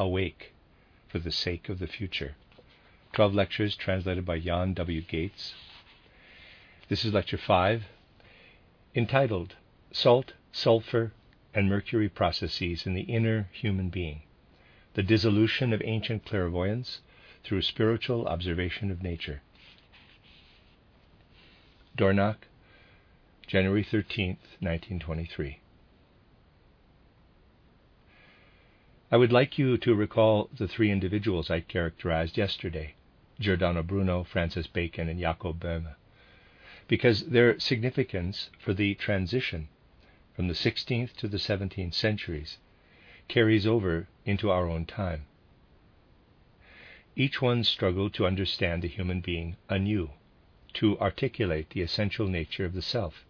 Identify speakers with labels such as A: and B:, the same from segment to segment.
A: Awake for the Sake of the Future. 12 lectures translated by Jan W. Gates. This is Lecture 5, entitled Salt, Sulfur, and Mercury Processes in the Inner Human Being The Dissolution of Ancient Clairvoyance Through Spiritual Observation of Nature. Dornach, January 13, 1923. I would like you to recall the three individuals I characterized yesterday Giordano Bruno, Francis Bacon, and Jacob Boehme, because their significance for the transition from the 16th to the 17th centuries carries over into our own time. Each one struggled to understand the human being anew, to articulate the essential nature of the self.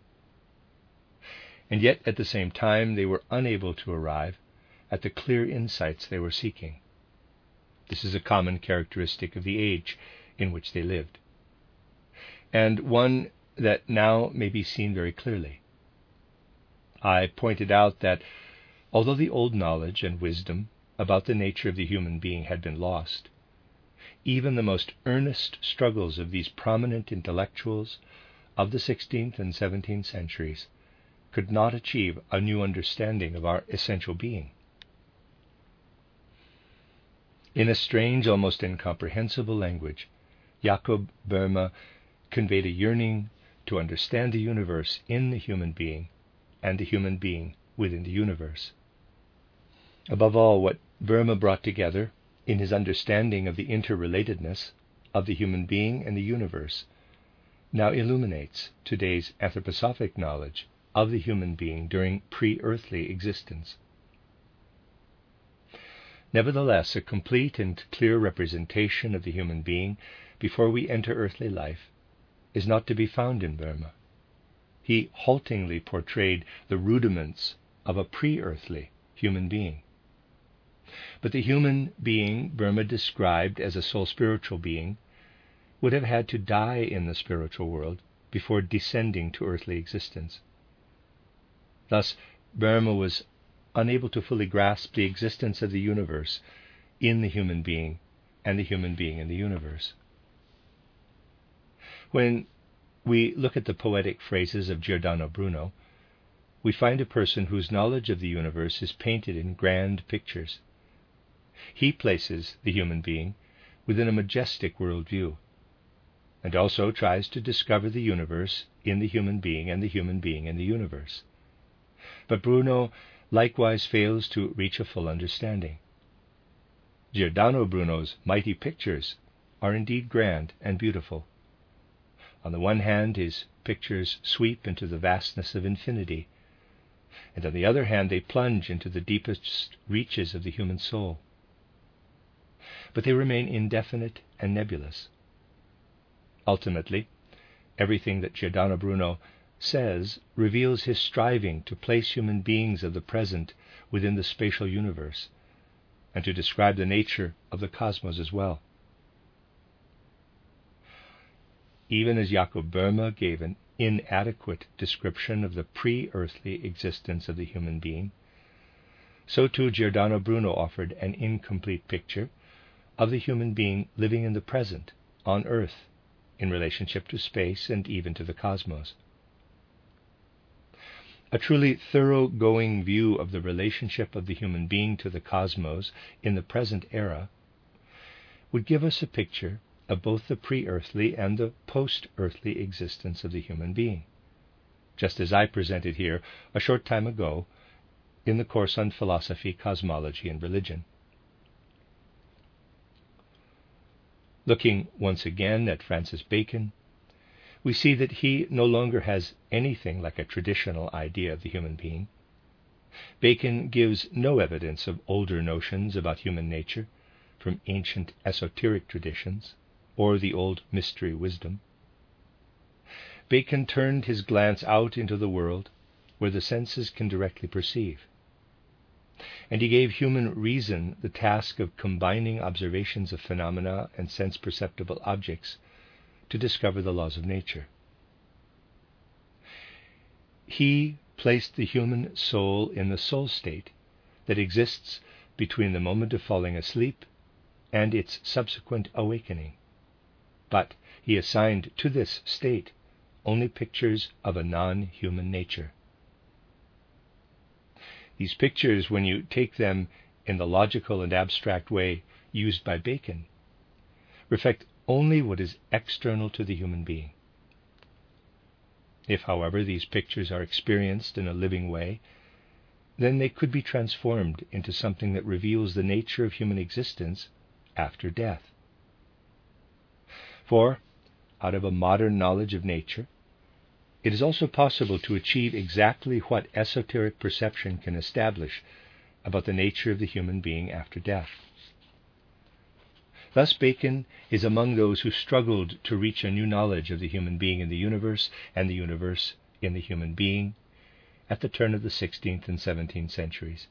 A: And yet, at the same time, they were unable to arrive at the clear insights they were seeking. This is a common characteristic of the age in which they lived, and one that now may be seen very clearly. I pointed out that although the old knowledge and wisdom about the nature of the human being had been lost, even the most earnest struggles of these prominent intellectuals of the 16th and 17th centuries could not achieve a new understanding of our essential being. In a strange, almost incomprehensible language, Jacob Boehme conveyed a yearning to understand the universe in the human being and the human being within the universe. Above all, what Boehme brought together in his understanding of the interrelatedness of the human being and the universe now illuminates today's anthroposophic knowledge of the human being during pre earthly existence. Nevertheless, a complete and clear representation of the human being before we enter earthly life is not to be found in Boehme. He haltingly portrayed the rudiments of a pre earthly human being. But the human being Boehme described as a soul spiritual being would have had to die in the spiritual world before descending to earthly existence. Thus, Boehme was unable to fully grasp the existence of the universe in the human being and the human being in the universe. When we look at the poetic phrases of Giordano Bruno, we find a person whose knowledge of the universe is painted in grand pictures. He places the human being within a majestic worldview, and also tries to discover the universe in the human being and the human being in the universe. But Bruno likewise fails to reach a full understanding. Giordano Bruno's mighty pictures are indeed grand and beautiful. On the one hand, his pictures sweep into the vastness of infinity, and on the other hand, they plunge into the deepest reaches of the human soul. But they remain indefinite and nebulous. Ultimately, everything that Giordano Bruno says reveals his striving to place human beings of the present within the spatial universe and to describe the nature of the cosmos as well. Even as Jacob Boehme gave an inadequate description of the pre earthly existence of the human being, so too Giordano Bruno offered an incomplete picture of the human being living in the present on earth in relationship to space and even to the cosmos. A truly thoroughgoing view of the relationship of the human being to the cosmos in the present era would give us a picture of both the pre earthly and the post earthly existence of the human being, just as I presented here a short time ago in the course on philosophy, cosmology, and religion. Looking once again at Francis Bacon, we see that he no longer has anything like a traditional idea of the human being. Bacon gives no evidence of older notions about human nature, from ancient esoteric traditions or the old mystery wisdom. Bacon turned his glance out into the world where the senses can directly perceive. And he gave human reason the task of combining observations of phenomena and sense perceptible objects to discover the laws of nature. He placed the human soul in the soul state that exists between the moment of falling asleep and its subsequent awakening. But he assigned to this state only pictures of a non human nature. These pictures, when you take them in the logical and abstract way used by Bacon, reflect only what is external to the human being. If, however, these pictures are experienced in a living way, then they could be transformed into something that reveals the nature of human existence after death. For, out of a modern knowledge of nature, it is also possible to achieve exactly what esoteric perception can establish about the nature of the human being after death. Thus, Bacon is among those who struggled to reach a new knowledge of the human being in the universe and the universe in the human being at the turn of the 16th and 17th centuries.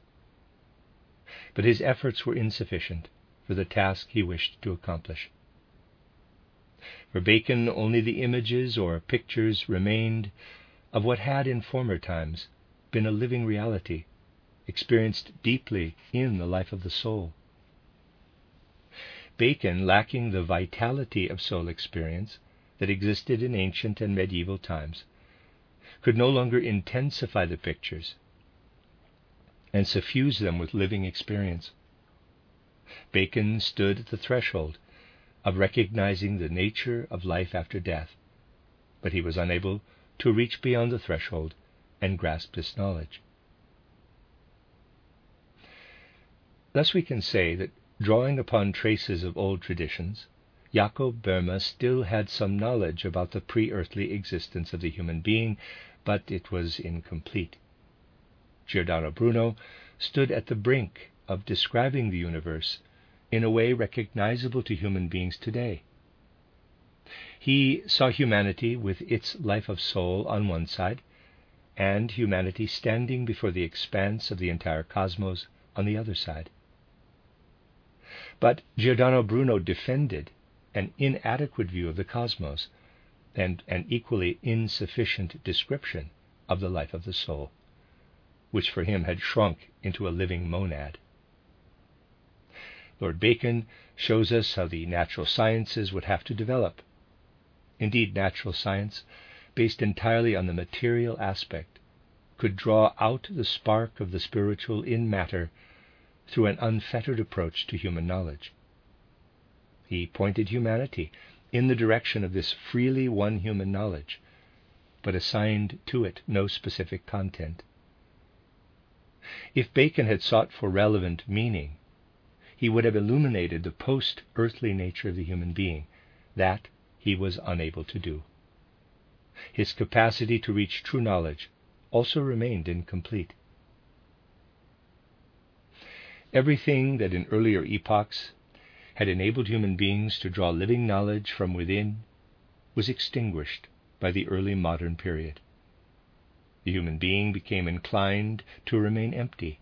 A: But his efforts were insufficient for the task he wished to accomplish. For Bacon, only the images or pictures remained of what had in former times been a living reality, experienced deeply in the life of the soul. Bacon, lacking the vitality of soul experience that existed in ancient and medieval times, could no longer intensify the pictures and suffuse them with living experience. Bacon stood at the threshold of recognizing the nature of life after death, but he was unable to reach beyond the threshold and grasp this knowledge. Thus, we can say that Drawing upon traces of old traditions, Jacob Boehme still had some knowledge about the pre earthly existence of the human being, but it was incomplete. Giordano Bruno stood at the brink of describing the universe in a way recognizable to human beings today. He saw humanity with its life of soul on one side, and humanity standing before the expanse of the entire cosmos on the other side. But Giordano Bruno defended an inadequate view of the cosmos and an equally insufficient description of the life of the soul, which for him had shrunk into a living monad. Lord Bacon shows us how the natural sciences would have to develop. Indeed, natural science, based entirely on the material aspect, could draw out the spark of the spiritual in matter through an unfettered approach to human knowledge. He pointed humanity in the direction of this freely won human knowledge, but assigned to it no specific content. If Bacon had sought for relevant meaning, he would have illuminated the post earthly nature of the human being. That he was unable to do. His capacity to reach true knowledge also remained incomplete. Everything that in earlier epochs had enabled human beings to draw living knowledge from within was extinguished by the early modern period. The human being became inclined to remain empty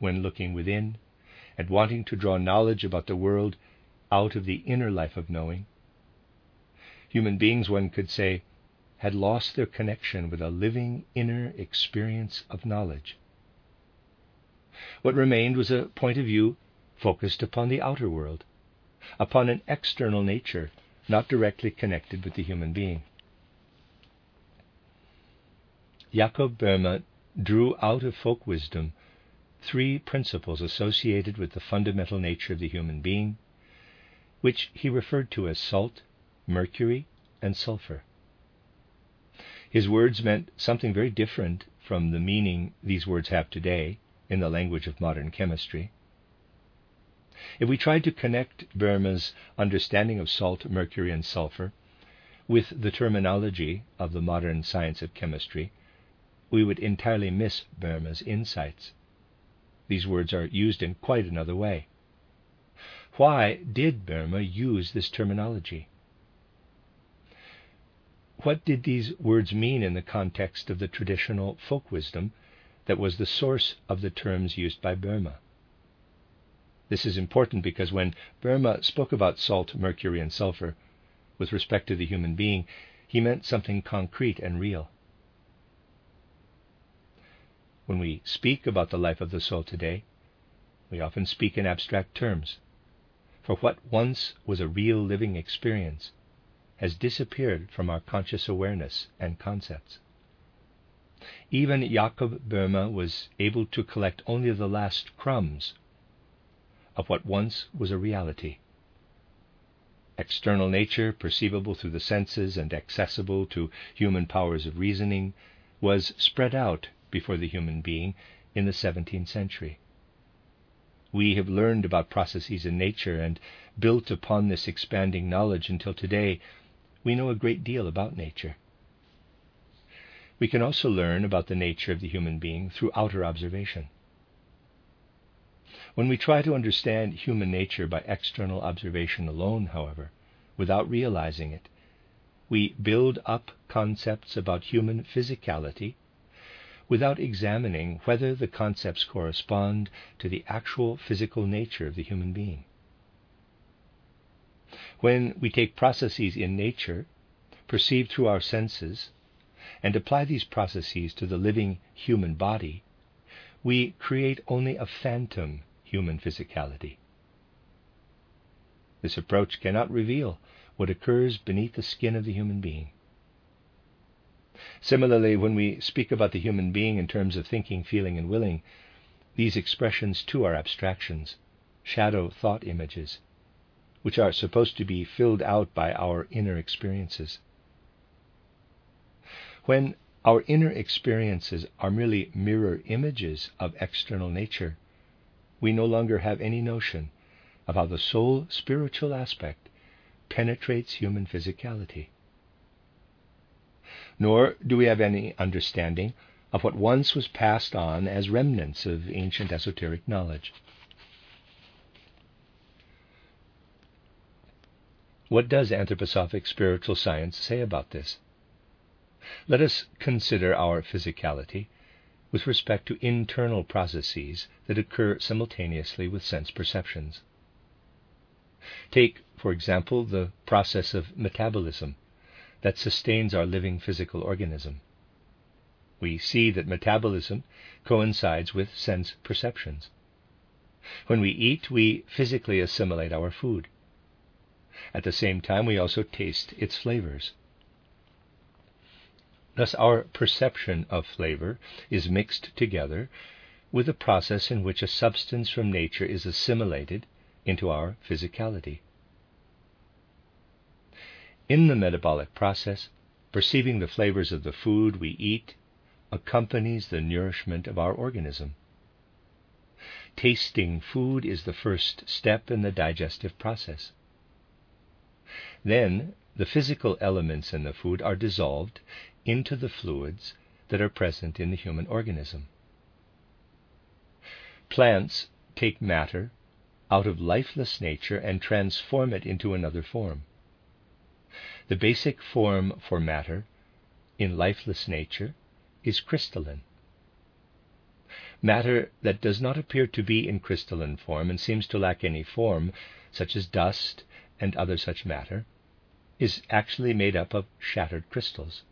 A: when looking within and wanting to draw knowledge about the world out of the inner life of knowing. Human beings, one could say, had lost their connection with a living inner experience of knowledge. What remained was a point of view focused upon the outer world, upon an external nature not directly connected with the human being. Jacob Boehme drew out of folk wisdom three principles associated with the fundamental nature of the human being, which he referred to as salt, mercury, and sulfur. His words meant something very different from the meaning these words have today in the language of modern chemistry. If we tried to connect Boehme's understanding of salt, mercury, and sulfur with the terminology of the modern science of chemistry, we would entirely miss Boehme's insights. These words are used in quite another way. why did Boehme use this terminology? What did these words mean in the context of the traditional folk wisdom that was the source of the terms used by Boehme? This is important because when Boehme spoke about salt, mercury, and sulfur with respect to the human being, he meant something concrete and real. When we speak about the life of the soul today, we often speak in abstract terms. For what once was a real living experience has disappeared from our conscious awareness and concepts. Even Jakob Boehme was able to collect only the last crumbs of what once was a reality. External nature, perceivable through the senses and accessible to human powers of reasoning, was spread out before the human being in the 17th century. We have learned about processes in nature and built upon this expanding knowledge until today we know a great deal about nature. We can also learn about the nature of the human being through outer observation. When we try to understand human nature by external observation alone, however, without realizing it, we build up concepts about human physicality without examining whether the concepts correspond to the actual physical nature of the human being. When we take processes in nature, perceived through our senses, and apply these processes to the living human body, we create only a phantom human physicality. This approach cannot reveal what occurs beneath the skin of the human being. Similarly, when we speak about the human being in terms of thinking, feeling, and willing, these expressions too are abstractions, shadow thought images, which are supposed to be filled out by our inner experiences. When our inner experiences are merely mirror images of external nature, we no longer have any notion of how the soul spiritual aspect penetrates human physicality. Nor do we have any understanding of what once was passed on as remnants of ancient esoteric knowledge. What does anthroposophic spiritual science say about this? Let us consider our physicality with respect to internal processes that occur simultaneously with sense perceptions. Take, for example, the process of metabolism that sustains our living physical organism. We see that metabolism coincides with sense perceptions. When we eat, we physically assimilate our food. At the same time, we also taste its flavors. Thus, our perception of flavor is mixed together with a process in which a substance from nature is assimilated into our physicality. In the metabolic process, perceiving the flavors of the food we eat accompanies the nourishment of our organism. Tasting food is the first step in the digestive process. Then the physical elements in the food are dissolved into the fluids that are present in the human organism. Plants take matter out of lifeless nature and transform it into another form. The basic form for matter in lifeless nature is crystalline. Matter that does not appear to be in crystalline form and seems to lack any form, such as dust and other such matter, is actually made up of shattered crystals.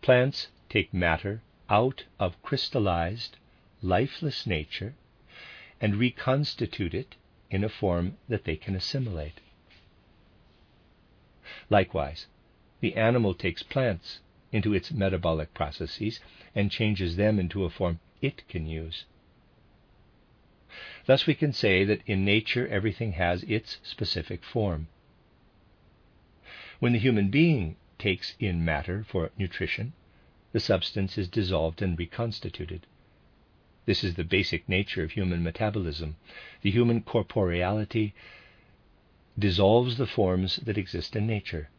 A: Plants take matter out of crystallized, lifeless nature and reconstitute it in a form that they can assimilate. Likewise, the animal takes plants into its metabolic processes and changes them into a form it can use. Thus, we can say that in nature everything has its specific form. When the human being takes in matter for nutrition, the substance is dissolved and reconstituted. This is the basic nature of human metabolism. The human corporeality dissolves the forms that exist in nature.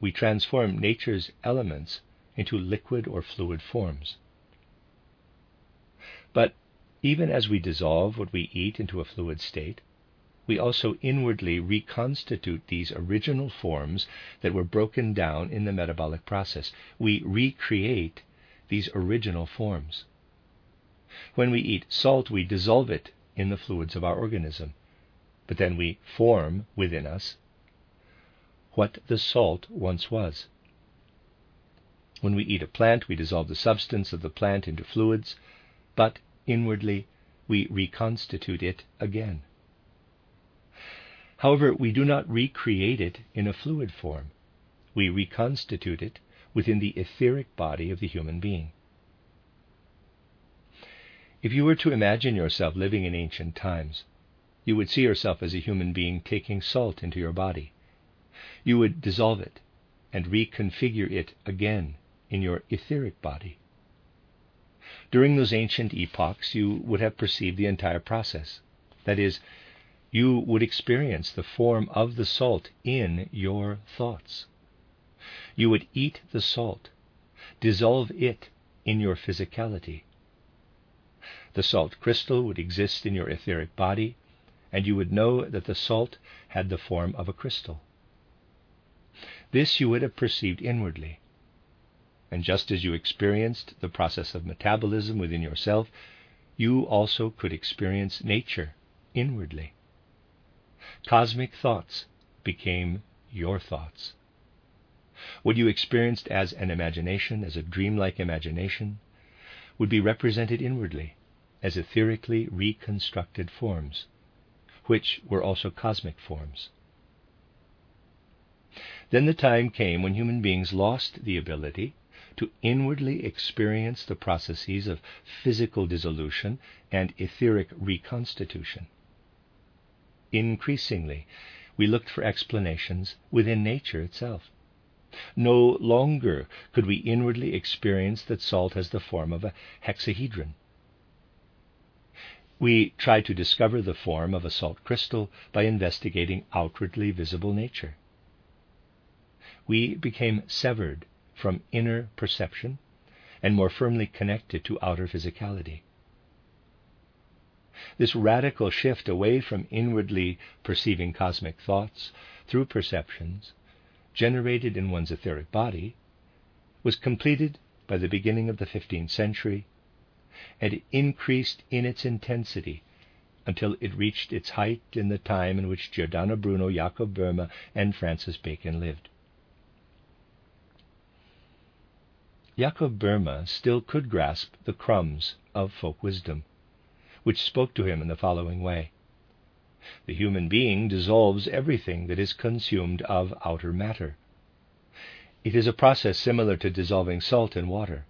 A: We transform nature's elements into liquid or fluid forms. But even as we dissolve what we eat into a fluid state, we also inwardly reconstitute these original forms that were broken down in the metabolic process. We recreate these original forms. When we eat salt, we dissolve it in the fluids of our organism, but then we form within us what the salt once was. When we eat a plant, we dissolve the substance of the plant into fluids, but inwardly we reconstitute it again. However, we do not recreate it in a fluid form. We reconstitute it within the etheric body of the human being. If you were to imagine yourself living in ancient times, you would see yourself as a human being taking salt into your body. You would dissolve it and reconfigure it again in your etheric body. During those ancient epochs, you would have perceived the entire process. That is, you would experience the form of the salt in your thoughts. You would eat the salt, dissolve it in your physicality. The salt crystal would exist in your etheric body, and you would know that the salt had the form of a crystal. This you would have perceived inwardly. And just as you experienced the process of metabolism within yourself, you also could experience nature inwardly. Cosmic thoughts became your thoughts. What you experienced as an imagination, as a dreamlike imagination, would be represented inwardly as etherically reconstructed forms, which were also cosmic forms. Then the time came when human beings lost the ability to inwardly experience the processes of physical dissolution and etheric reconstitution. Increasingly, we looked for explanations within nature itself. No longer could we inwardly experience that salt has the form of a hexahedron. We tried to discover the form of a salt crystal by investigating outwardly visible nature. We became severed from inner perception and more firmly connected to outer physicality. This radical shift away from inwardly perceiving cosmic thoughts through perceptions generated in one's etheric body was completed by the beginning of the 15th century and increased in its intensity until it reached its height in the time in which Giordano Bruno, Jacob Boehme, and Francis Bacon lived. Jacob Boehme still could grasp the crumbs of folk wisdom, which spoke to him in the following way The human being dissolves everything that is consumed of outer matter. It is a process similar to dissolving salt in water.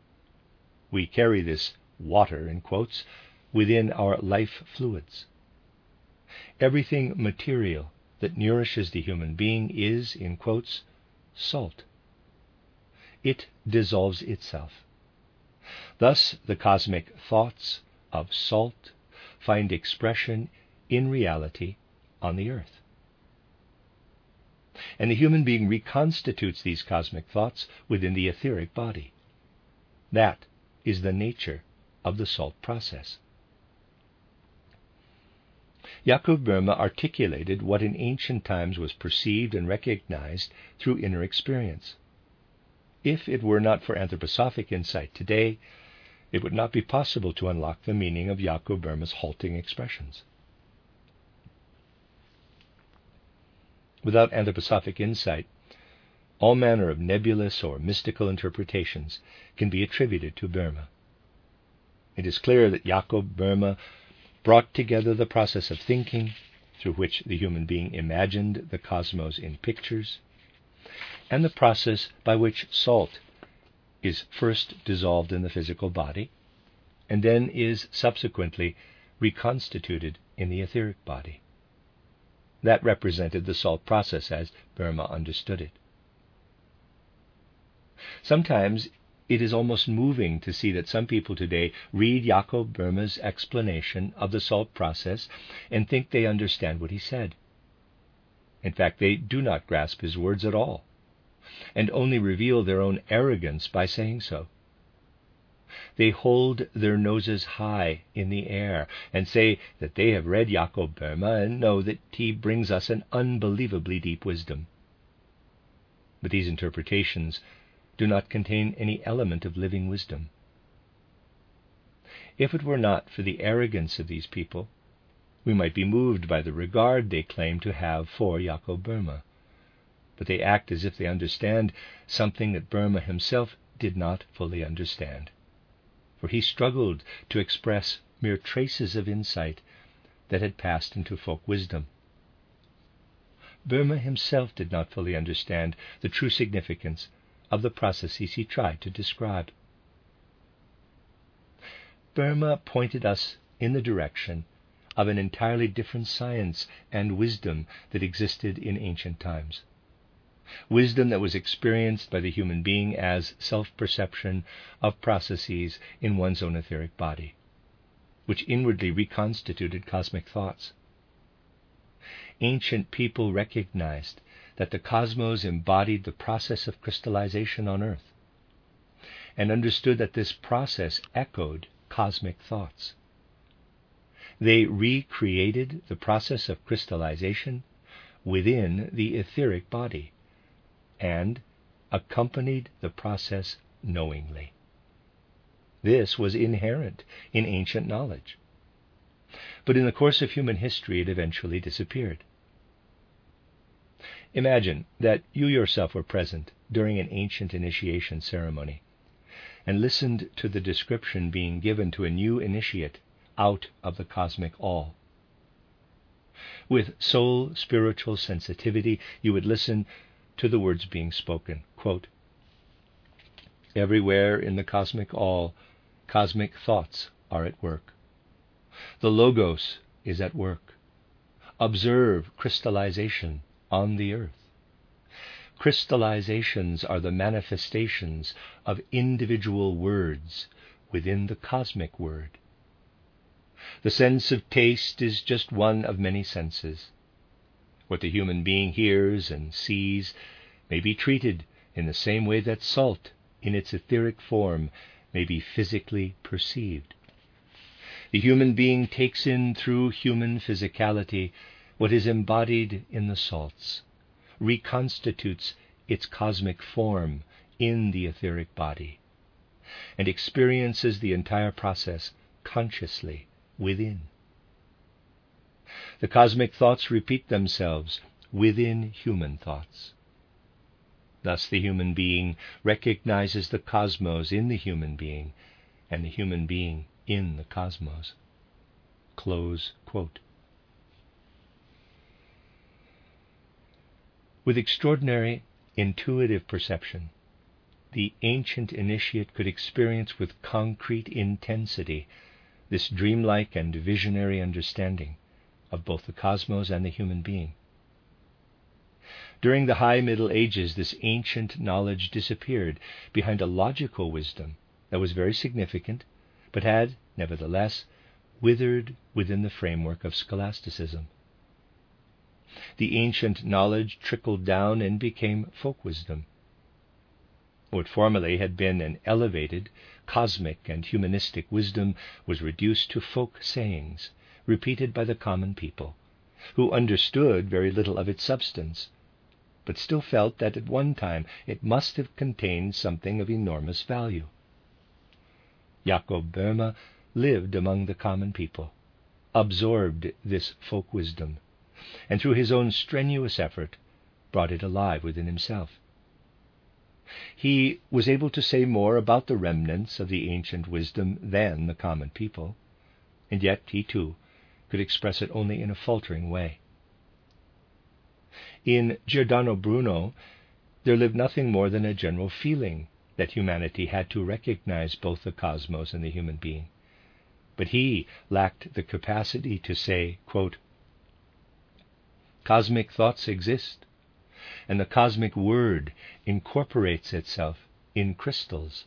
A: We carry this water, in quotes, within our life fluids. Everything material that nourishes the human being is, in quotes, salt it dissolves itself. Thus, the cosmic thoughts of salt find expression in reality on the earth. And the human being reconstitutes these cosmic thoughts within the etheric body. That is the nature of the salt process. Jacob Boehme articulated what in ancient times was perceived and recognized through inner experience. If it were not for anthroposophic insight today, it would not be possible to unlock the meaning of Jacob Boehme's halting expressions. Without anthroposophic insight, all manner of nebulous or mystical interpretations can be attributed to Boehme. It is clear that Jacob Boehme brought together the process of thinking, through which the human being imagined the cosmos in pictures, and the process by which salt is first dissolved in the physical body and then is subsequently reconstituted in the etheric body. That represented the salt process as Boehme understood it. Sometimes it is almost moving to see that some people today read Jacob Boehme's explanation of the salt process and think they understand what he said. In fact, they do not grasp his words at all and only reveal their own arrogance by saying so. They hold their noses high in the air and say that they have read Jakob Boehme and know that he brings us an unbelievably deep wisdom. But these interpretations do not contain any element of living wisdom. If it were not for the arrogance of these people, we might be moved by the regard they claim to have for Jakob Boehme. But they act as if they understand something that Boehme himself did not fully understand for he struggled to express mere traces of insight that had passed into folk wisdom. Boehme himself did not fully understand the true significance of the processes he tried to describe. Boehme pointed us in the direction of an entirely different science and wisdom that existed in ancient times wisdom that was experienced by the human being as self perception of processes in one's own etheric body, which inwardly reconstituted cosmic thoughts. Ancient people recognized that the cosmos embodied the process of crystallization on Earth, and understood that this process echoed cosmic thoughts. They recreated the process of crystallization within the etheric body and accompanied the process knowingly. This was inherent in ancient knowledge. But in the course of human history, it eventually disappeared. Imagine that you yourself were present during an ancient initiation ceremony and listened to the description being given to a new initiate out of the cosmic all. With soul spiritual sensitivity, you would listen to the words being spoken. Quote, Everywhere in the cosmic all, cosmic thoughts are at work. The Logos is at work. Observe crystallization on the earth. Crystallizations are the manifestations of individual words within the cosmic word. The sense of taste is just one of many senses. What the human being hears and sees may be treated in the same way that salt, in its etheric form, may be physically perceived. The human being takes in through human physicality what is embodied in the salts, reconstitutes its cosmic form in the etheric body, and experiences the entire process consciously within. The cosmic thoughts repeat themselves within human thoughts. Thus, the human being recognizes the cosmos in the human being, and the human being in the cosmos. Close quote. With extraordinary intuitive perception, the ancient initiate could experience with concrete intensity this dreamlike and visionary understanding of both the cosmos and the human being. During the High Middle Ages, this ancient knowledge disappeared behind a logical wisdom that was very significant, but had, nevertheless, withered within the framework of scholasticism. The ancient knowledge trickled down and became folk wisdom. What formerly had been an elevated, cosmic, and humanistic wisdom was reduced to folk sayings repeated by the common people, who understood very little of its substance, but still felt that at one time it must have contained something of enormous value. Jacob Boehme lived among the common people, absorbed this folk wisdom, and through his own strenuous effort brought it alive within himself. He was able to say more about the remnants of the ancient wisdom than the common people, and yet he too could express it only in a faltering way. In Giordano Bruno, there lived nothing more than a general feeling that humanity had to recognize both the cosmos and the human being. But he lacked the capacity to say, quote, Cosmic thoughts exist, and the cosmic word incorporates itself in crystals.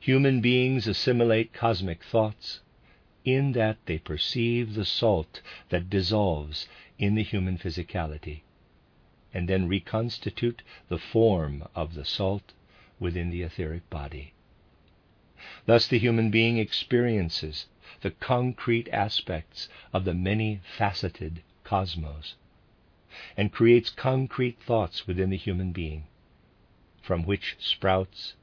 A: Human beings assimilate cosmic thoughts in that they perceive the salt that dissolves in the human physicality, and then reconstitute the form of the salt within the etheric body. Thus, the human being experiences the concrete aspects of the many faceted cosmos and creates concrete thoughts within the human being, from which sprouts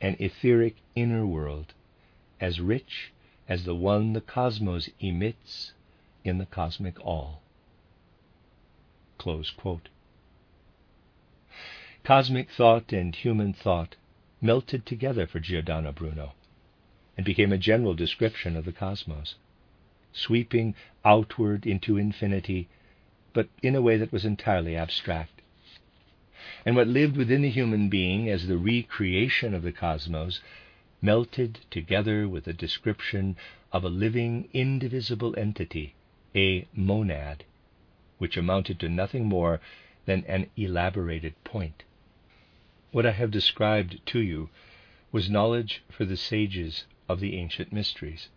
A: an etheric inner world as rich as the one the cosmos emits in the cosmic all. Cosmic thought and human thought melted together for Giordano Bruno and became a general description of the cosmos, sweeping outward into infinity, but in a way that was entirely abstract. And what lived within the human being as the recreation of the cosmos melted together with a description of a living, indivisible entity, a monad, which amounted to nothing more than an elaborated point. What I have described to you was knowledge for the sages of the ancient mysteries.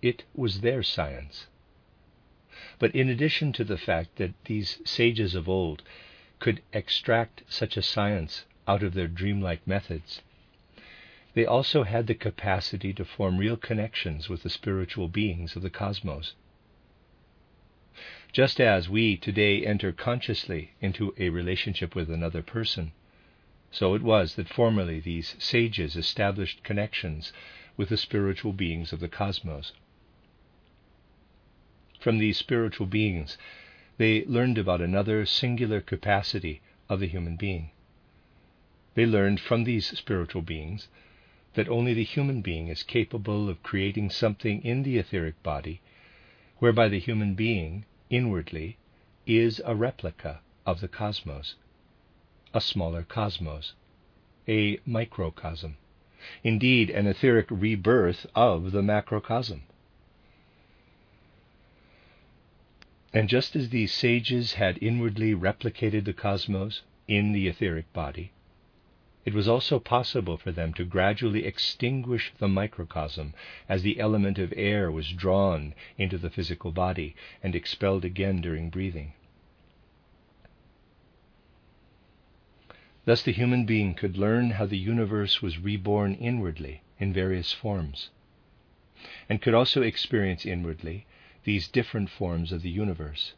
A: It was their science. But in addition to the fact that these sages of old could extract such a science out of their dreamlike methods, they also had the capacity to form real connections with the spiritual beings of the cosmos. Just as we today enter consciously into a relationship with another person, so it was that formerly these sages established connections with the spiritual beings of the cosmos. From these spiritual beings, they learned about another singular capacity of the human being. They learned from these spiritual beings that only the human being is capable of creating something in the etheric body whereby the human being, inwardly, is a replica of the cosmos, a smaller cosmos, a microcosm indeed an etheric rebirth of the macrocosm. And just as these sages had inwardly replicated the cosmos in the etheric body, it was also possible for them to gradually extinguish the microcosm as the element of air was drawn into the physical body and expelled again during breathing. Thus, the human being could learn how the universe was reborn inwardly in various forms, and could also experience inwardly these different forms of the universe.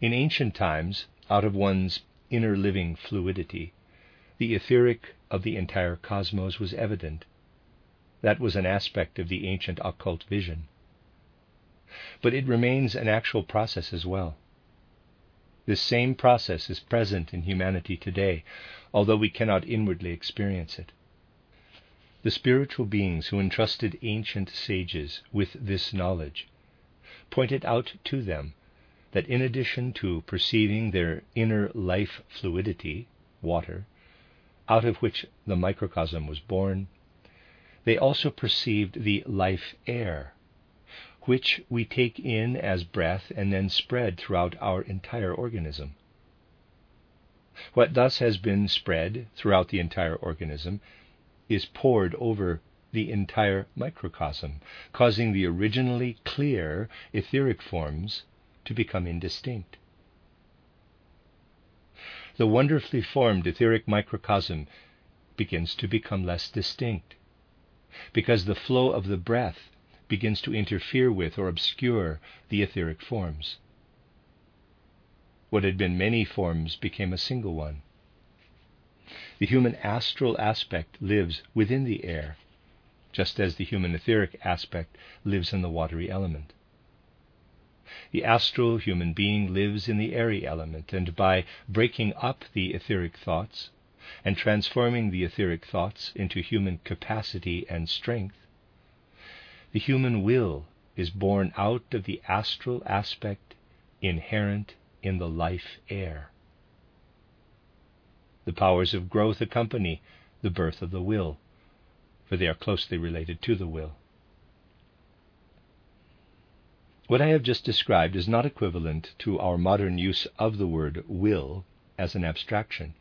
A: In ancient times, out of one's inner living fluidity, the etheric of the entire cosmos was evident. That was an aspect of the ancient occult vision. But it remains an actual process as well. This same process is present in humanity today, although we cannot inwardly experience it. The spiritual beings who entrusted ancient sages with this knowledge pointed out to them that in addition to perceiving their inner life fluidity, water, out of which the microcosm was born, they also perceived the life air, which we take in as breath and then spread throughout our entire organism. What thus has been spread throughout the entire organism is poured over the entire microcosm, causing the originally clear etheric forms to become indistinct. The wonderfully formed etheric microcosm begins to become less distinct because the flow of the breath begins to interfere with or obscure the etheric forms. What had been many forms became a single one. The human astral aspect lives within the air, just as the human etheric aspect lives in the watery element. The astral human being lives in the airy element, and by breaking up the etheric thoughts and transforming the etheric thoughts into human capacity and strength, the human will is born out of the astral aspect inherent in the life air. The powers of growth accompany the birth of the will, for they are closely related to the will. What I have just described is not equivalent to our modern use of the word will as an abstraction.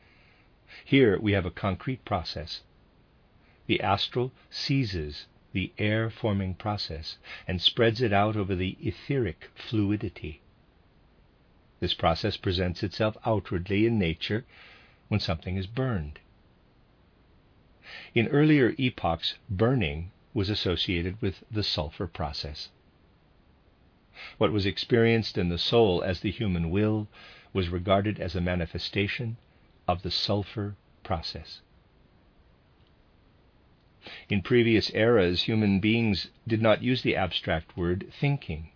A: Here we have a concrete process. The astral seizes the air forming process and spreads it out over the etheric fluidity. This process presents itself outwardly in nature when something is burned. In earlier epochs, burning was associated with the sulfur process. What was experienced in the soul as the human will was regarded as a manifestation of the sulfur process. In previous eras, human beings did not use the abstract word thinking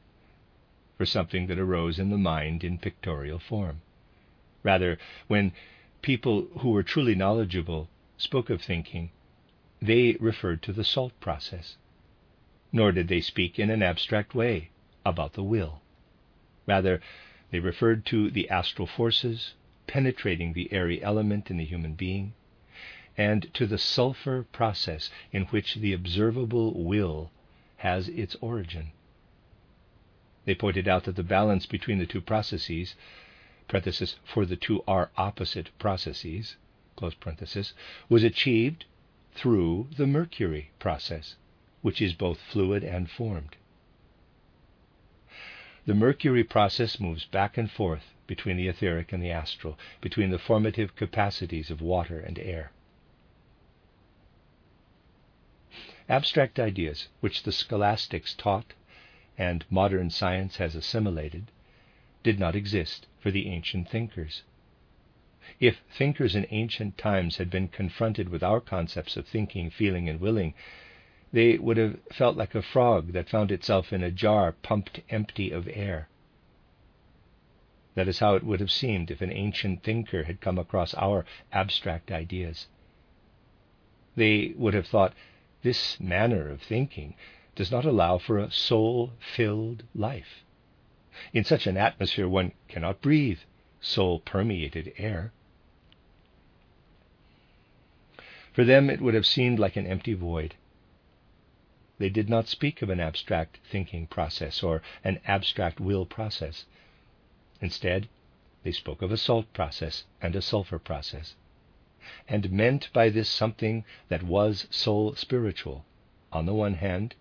A: for something that arose in the mind in pictorial form. Rather, when people who were truly knowledgeable spoke of thinking, they referred to the salt process. Nor did they speak in an abstract way about the will. Rather, they referred to the astral forces penetrating the airy element in the human being, and to the sulfur process in which the observable will has its origin. They pointed out that the balance between the two processes, for the two are opposite processes, was achieved through the mercury process, which is both fluid and formed. The mercury process moves back and forth between the etheric and the astral, between the formative capacities of water and air. Abstract ideas, which the scholastics taught and modern science has assimilated, did not exist for the ancient thinkers. If thinkers in ancient times had been confronted with our concepts of thinking, feeling, and willing, they would have felt like a frog that found itself in a jar pumped empty of air. That is how it would have seemed if an ancient thinker had come across our abstract ideas. They would have thought, this manner of thinking does not allow for a soul filled life. In such an atmosphere, one cannot breathe soul permeated air. For them, it would have seemed like an empty void. They did not speak of an abstract thinking process or an abstract will process. Instead, they spoke of a salt process and a sulfur process, and meant by this something that was soul spiritual on the one hand,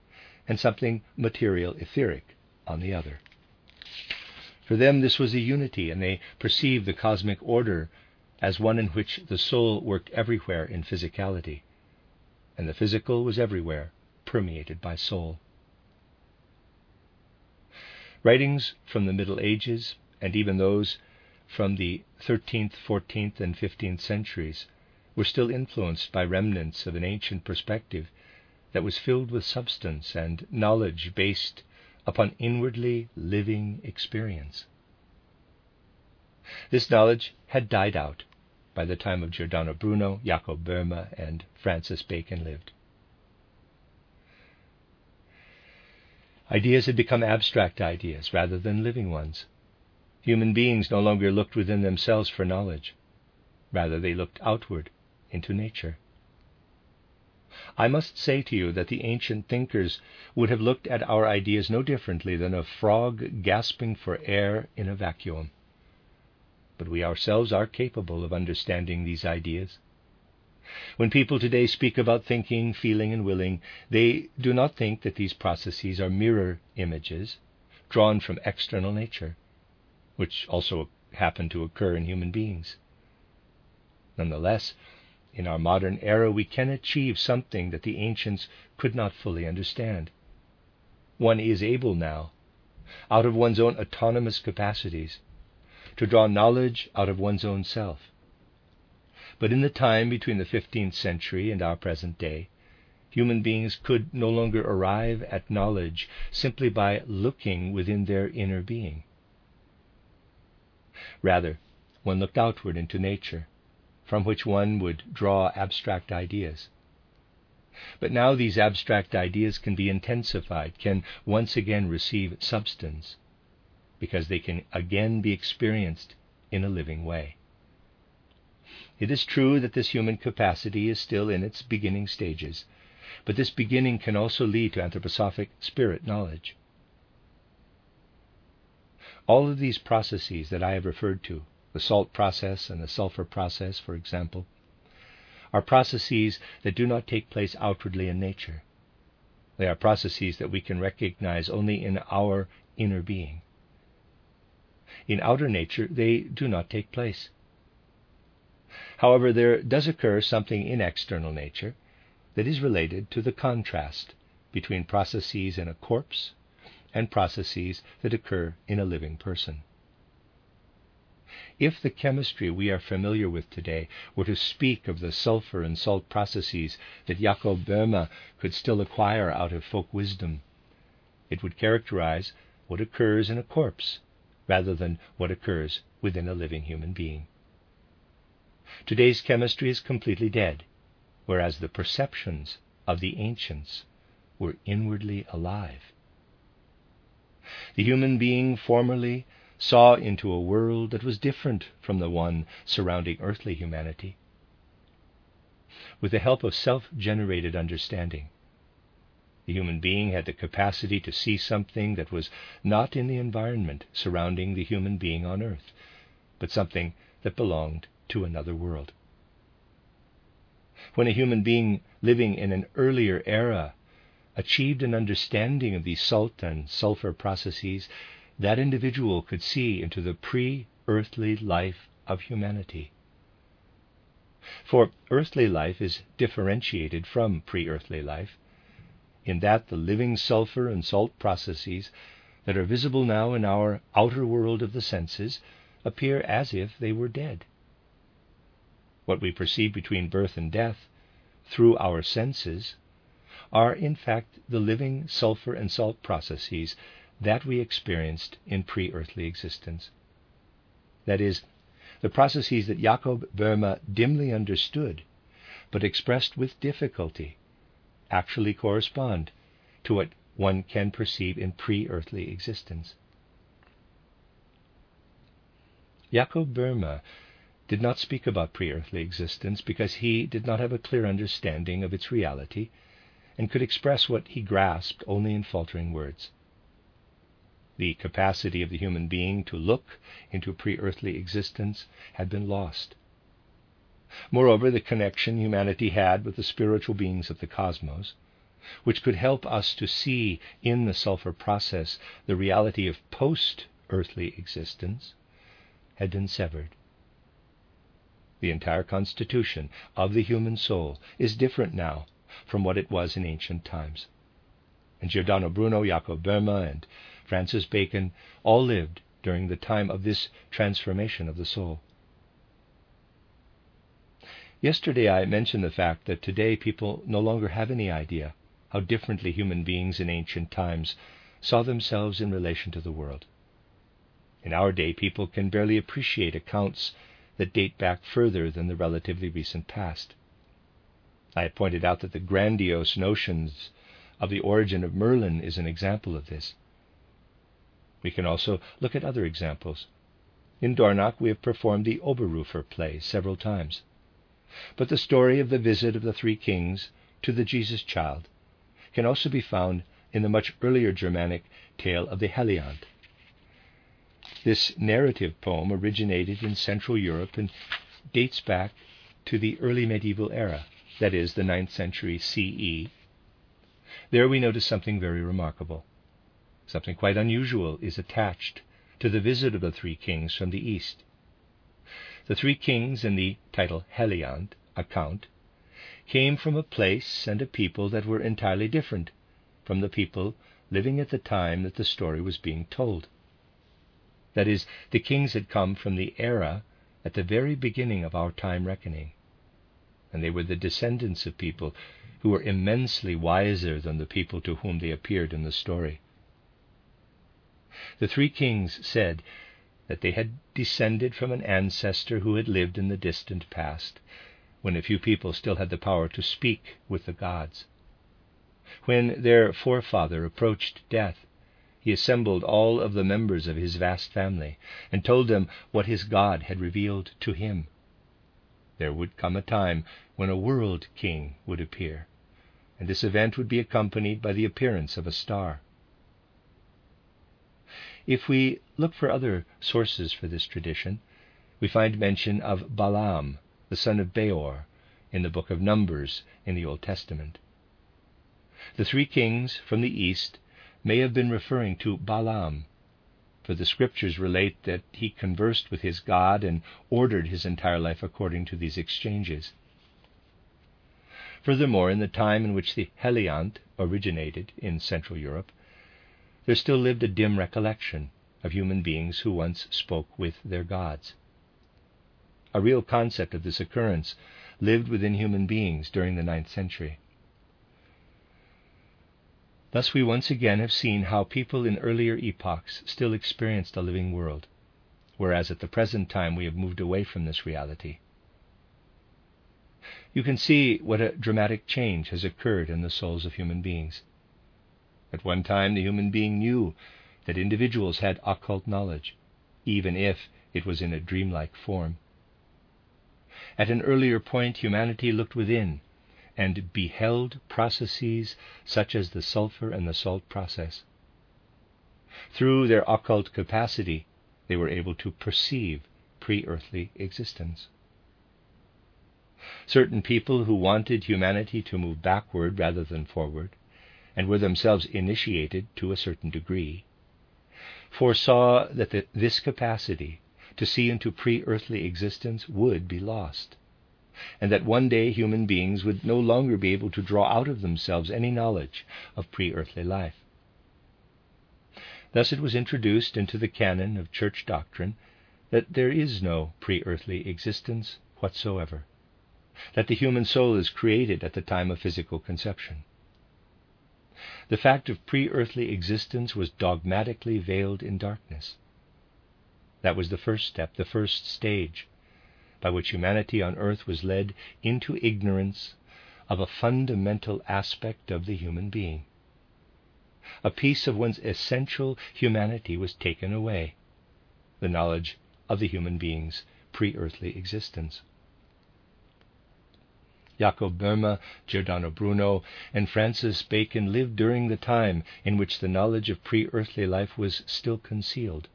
A: and something material etheric on the other. For them, this was a unity, and they perceived the cosmic order as one in which the soul worked everywhere in physicality, and the physical was everywhere permeated by soul. Writings from the Middle Ages, and even those from the 13th, 14th, and 15th centuries, were still influenced by remnants of an ancient perspective that was filled with substance and knowledge based upon inwardly living experience. This knowledge had died out by the time of Giordano Bruno, Jacob Boehme, and Francis Bacon lived. Ideas had become abstract ideas rather than living ones. Human beings no longer looked within themselves for knowledge. Rather, they looked outward into nature. I must say to you that the ancient thinkers would have looked at our ideas no differently than a frog gasping for air in a vacuum but we ourselves are capable of understanding these ideas. When people today speak about thinking, feeling, and willing, they do not think that these processes are mirror images drawn from external nature, which also happen to occur in human beings. Nonetheless, in our modern era, we can achieve something that the ancients could not fully understand. One is able now, out of one's own autonomous capacities, to draw knowledge out of one's own self. But in the time between the 15th century and our present day, human beings could no longer arrive at knowledge simply by looking within their inner being. Rather, one looked outward into nature, from which one would draw abstract ideas. But now these abstract ideas can be intensified, can once again receive substance, because they can again be experienced in a living way. It is true that this human capacity is still in its beginning stages, but this beginning can also lead to anthroposophic spirit knowledge. All of these processes that I have referred to, the salt process and the sulfur process, for example, are processes that do not take place outwardly in nature. They are processes that we can recognize only in our inner being. In outer nature, they do not take place. However, there does occur something in external nature, that is related to the contrast between processes in a corpse and processes that occur in a living person. If the chemistry we are familiar with today were to speak of the sulfur and salt processes that Jakob Boehme could still acquire out of folk wisdom, it would characterize what occurs in a corpse rather than what occurs within a living human being. Today's chemistry is completely dead, whereas the perceptions of the ancients were inwardly alive. The human being formerly saw into a world that was different from the one surrounding earthly humanity. With the help of self generated understanding, the human being had the capacity to see something that was not in the environment surrounding the human being on earth, but something that belonged to another world. When a human being living in an earlier era achieved an understanding of these salt and sulfur processes, that individual could see into the pre earthly life of humanity. For earthly life is differentiated from pre earthly life, in that the living sulfur and salt processes that are visible now in our outer world of the senses appear as if they were dead. What we perceive between birth and death through our senses are in fact the living sulfur and salt processes that we experienced in pre earthly existence. That is, the processes that Jakob Boehme dimly understood, but expressed with difficulty, actually correspond to what one can perceive in pre earthly existence. Jakob Boehme did not speak about pre earthly existence because he did not have a clear understanding of its reality and could express what he grasped only in faltering words the capacity of the human being to look into pre earthly existence had been lost. Moreover, the connection humanity had with the spiritual beings of the cosmos, which could help us to see in the sulfur process the reality of post earthly existence, had been severed. The entire constitution of the human soul is different now from what it was in ancient times. And Giordano Bruno, Jacob Boehme, and Francis Bacon, all lived during the time of this transformation of the soul. Yesterday I mentioned the fact that today people no longer have any idea how differently human beings in ancient times saw themselves in relation to the world. In our day, people can barely appreciate accounts that date back further than the relatively recent past. I have pointed out that the grandiose notions of the origin of Merlin is an example of this. We can also look at other examples. In Dornach, we have performed the Oberrufer play several times. But the story of the visit of the three kings to the Jesus child can also be found in the much earlier Germanic tale of the Heliand. This narrative poem originated in Central Europe and dates back to the early medieval era, that is, the 9th century CE. There we notice something very remarkable. Something quite unusual is attached to the visit of the three kings from the east. The three kings in the title Heliand account came from a place and a people that were entirely different from the people living at the time that the story was being told. That is, the kings had come from the era at the very beginning of our time reckoning, and they were the descendants of people who were immensely wiser than the people to whom they appeared in the story. The three kings said that they had descended from an ancestor who had lived in the distant past, when a few people still had the power to speak with the gods. When their forefather approached death, he assembled all of the members of his vast family and told them what his God had revealed to him. There would come a time when a world king would appear, and this event would be accompanied by the appearance of a star. If we look for other sources for this tradition, we find mention of Balaam, the son of Beor, in the book of Numbers in the Old Testament. The three kings from the east may have been referring to Balaam, for the scriptures relate that he conversed with his God and ordered his entire life according to these exchanges. Furthermore, in the time in which the Heliand originated in Central Europe, there still lived a dim recollection of human beings who once spoke with their gods. A real concept of this occurrence lived within human beings during the ninth century. Thus, we once again have seen how people in earlier epochs still experienced a living world, whereas at the present time we have moved away from this reality. You can see what a dramatic change has occurred in the souls of human beings. At one time, the human being knew that individuals had occult knowledge, even if it was in a dreamlike form. At an earlier point, humanity looked within and beheld processes such as the sulfur and the salt process. Through their occult capacity, they were able to perceive pre earthly existence. Certain people who wanted humanity to move backward rather than forward, and were themselves initiated to a certain degree, foresaw that the, this capacity to see into pre earthly existence would be lost and that one day human beings would no longer be able to draw out of themselves any knowledge of pre earthly life. Thus it was introduced into the canon of church doctrine that there is no pre earthly existence whatsoever, that the human soul is created at the time of physical conception. The fact of pre earthly existence was dogmatically veiled in darkness. That was the first step, the first stage by which humanity on earth was led into ignorance of a fundamental aspect of the human being. A piece of one's essential humanity was taken away the knowledge of the human being's pre earthly existence. Jacob Boehme, Giordano Bruno, and Francis Bacon lived during the time in which the knowledge of pre earthly life was still concealed.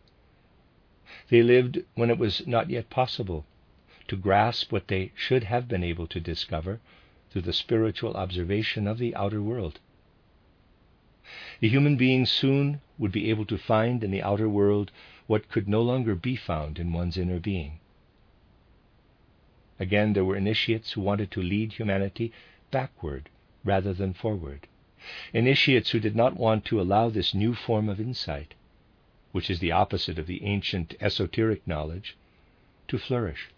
A: They lived when it was not yet possible to grasp what they should have been able to discover through the spiritual observation of the outer world. The human being soon would be able to find in the outer world what could no longer be found in one's inner being. Again, there were initiates who wanted to lead humanity backward rather than forward. Initiates who did not want to allow this new form of insight, which is the opposite of the ancient esoteric knowledge, to flourish.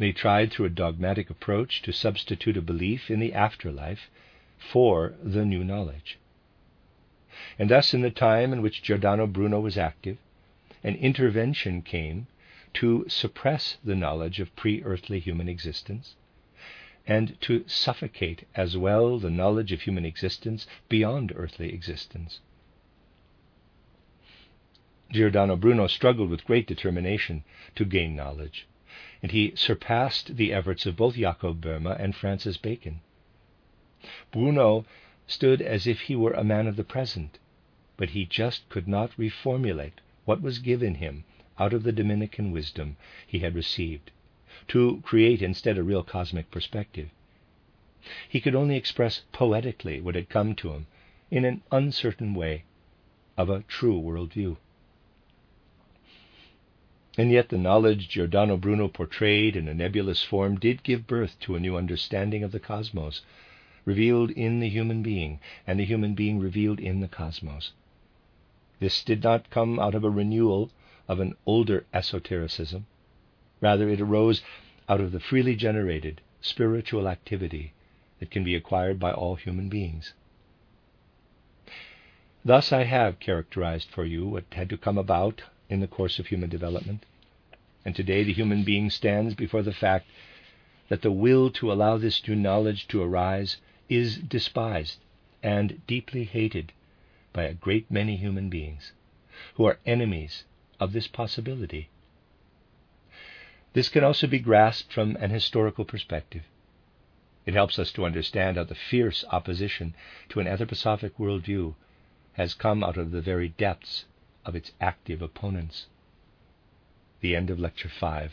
A: They tried through a dogmatic approach to substitute a belief in the afterlife for the new knowledge. And thus, in the time in which Giordano Bruno was active, an intervention came to suppress the knowledge of pre earthly human existence and to suffocate as well the knowledge of human existence beyond earthly existence. Giordano Bruno struggled with great determination to gain knowledge and he surpassed the efforts of both Jacob Boehme and Francis Bacon. Bruno stood as if he were a man of the present, but he just could not reformulate what was given him out of the Dominican wisdom he had received, to create instead a real cosmic perspective. He could only express poetically what had come to him in an uncertain way of a true worldview. And yet the knowledge Giordano Bruno portrayed in a nebulous form did give birth to a new understanding of the cosmos, revealed in the human being, and the human being revealed in the cosmos. This did not come out of a renewal of an older esotericism. Rather, it arose out of the freely generated spiritual activity that can be acquired by all human beings. Thus, I have characterized for you what had to come about in the course of human development. And today the human being stands before the fact that the will to allow this new knowledge to arise is despised and deeply hated by a great many human beings who are enemies of this possibility. This can also be grasped from an historical perspective. It helps us to understand how the fierce opposition to an anthroposophic worldview has come out of the very depths of its active opponents. The end of Lecture 5.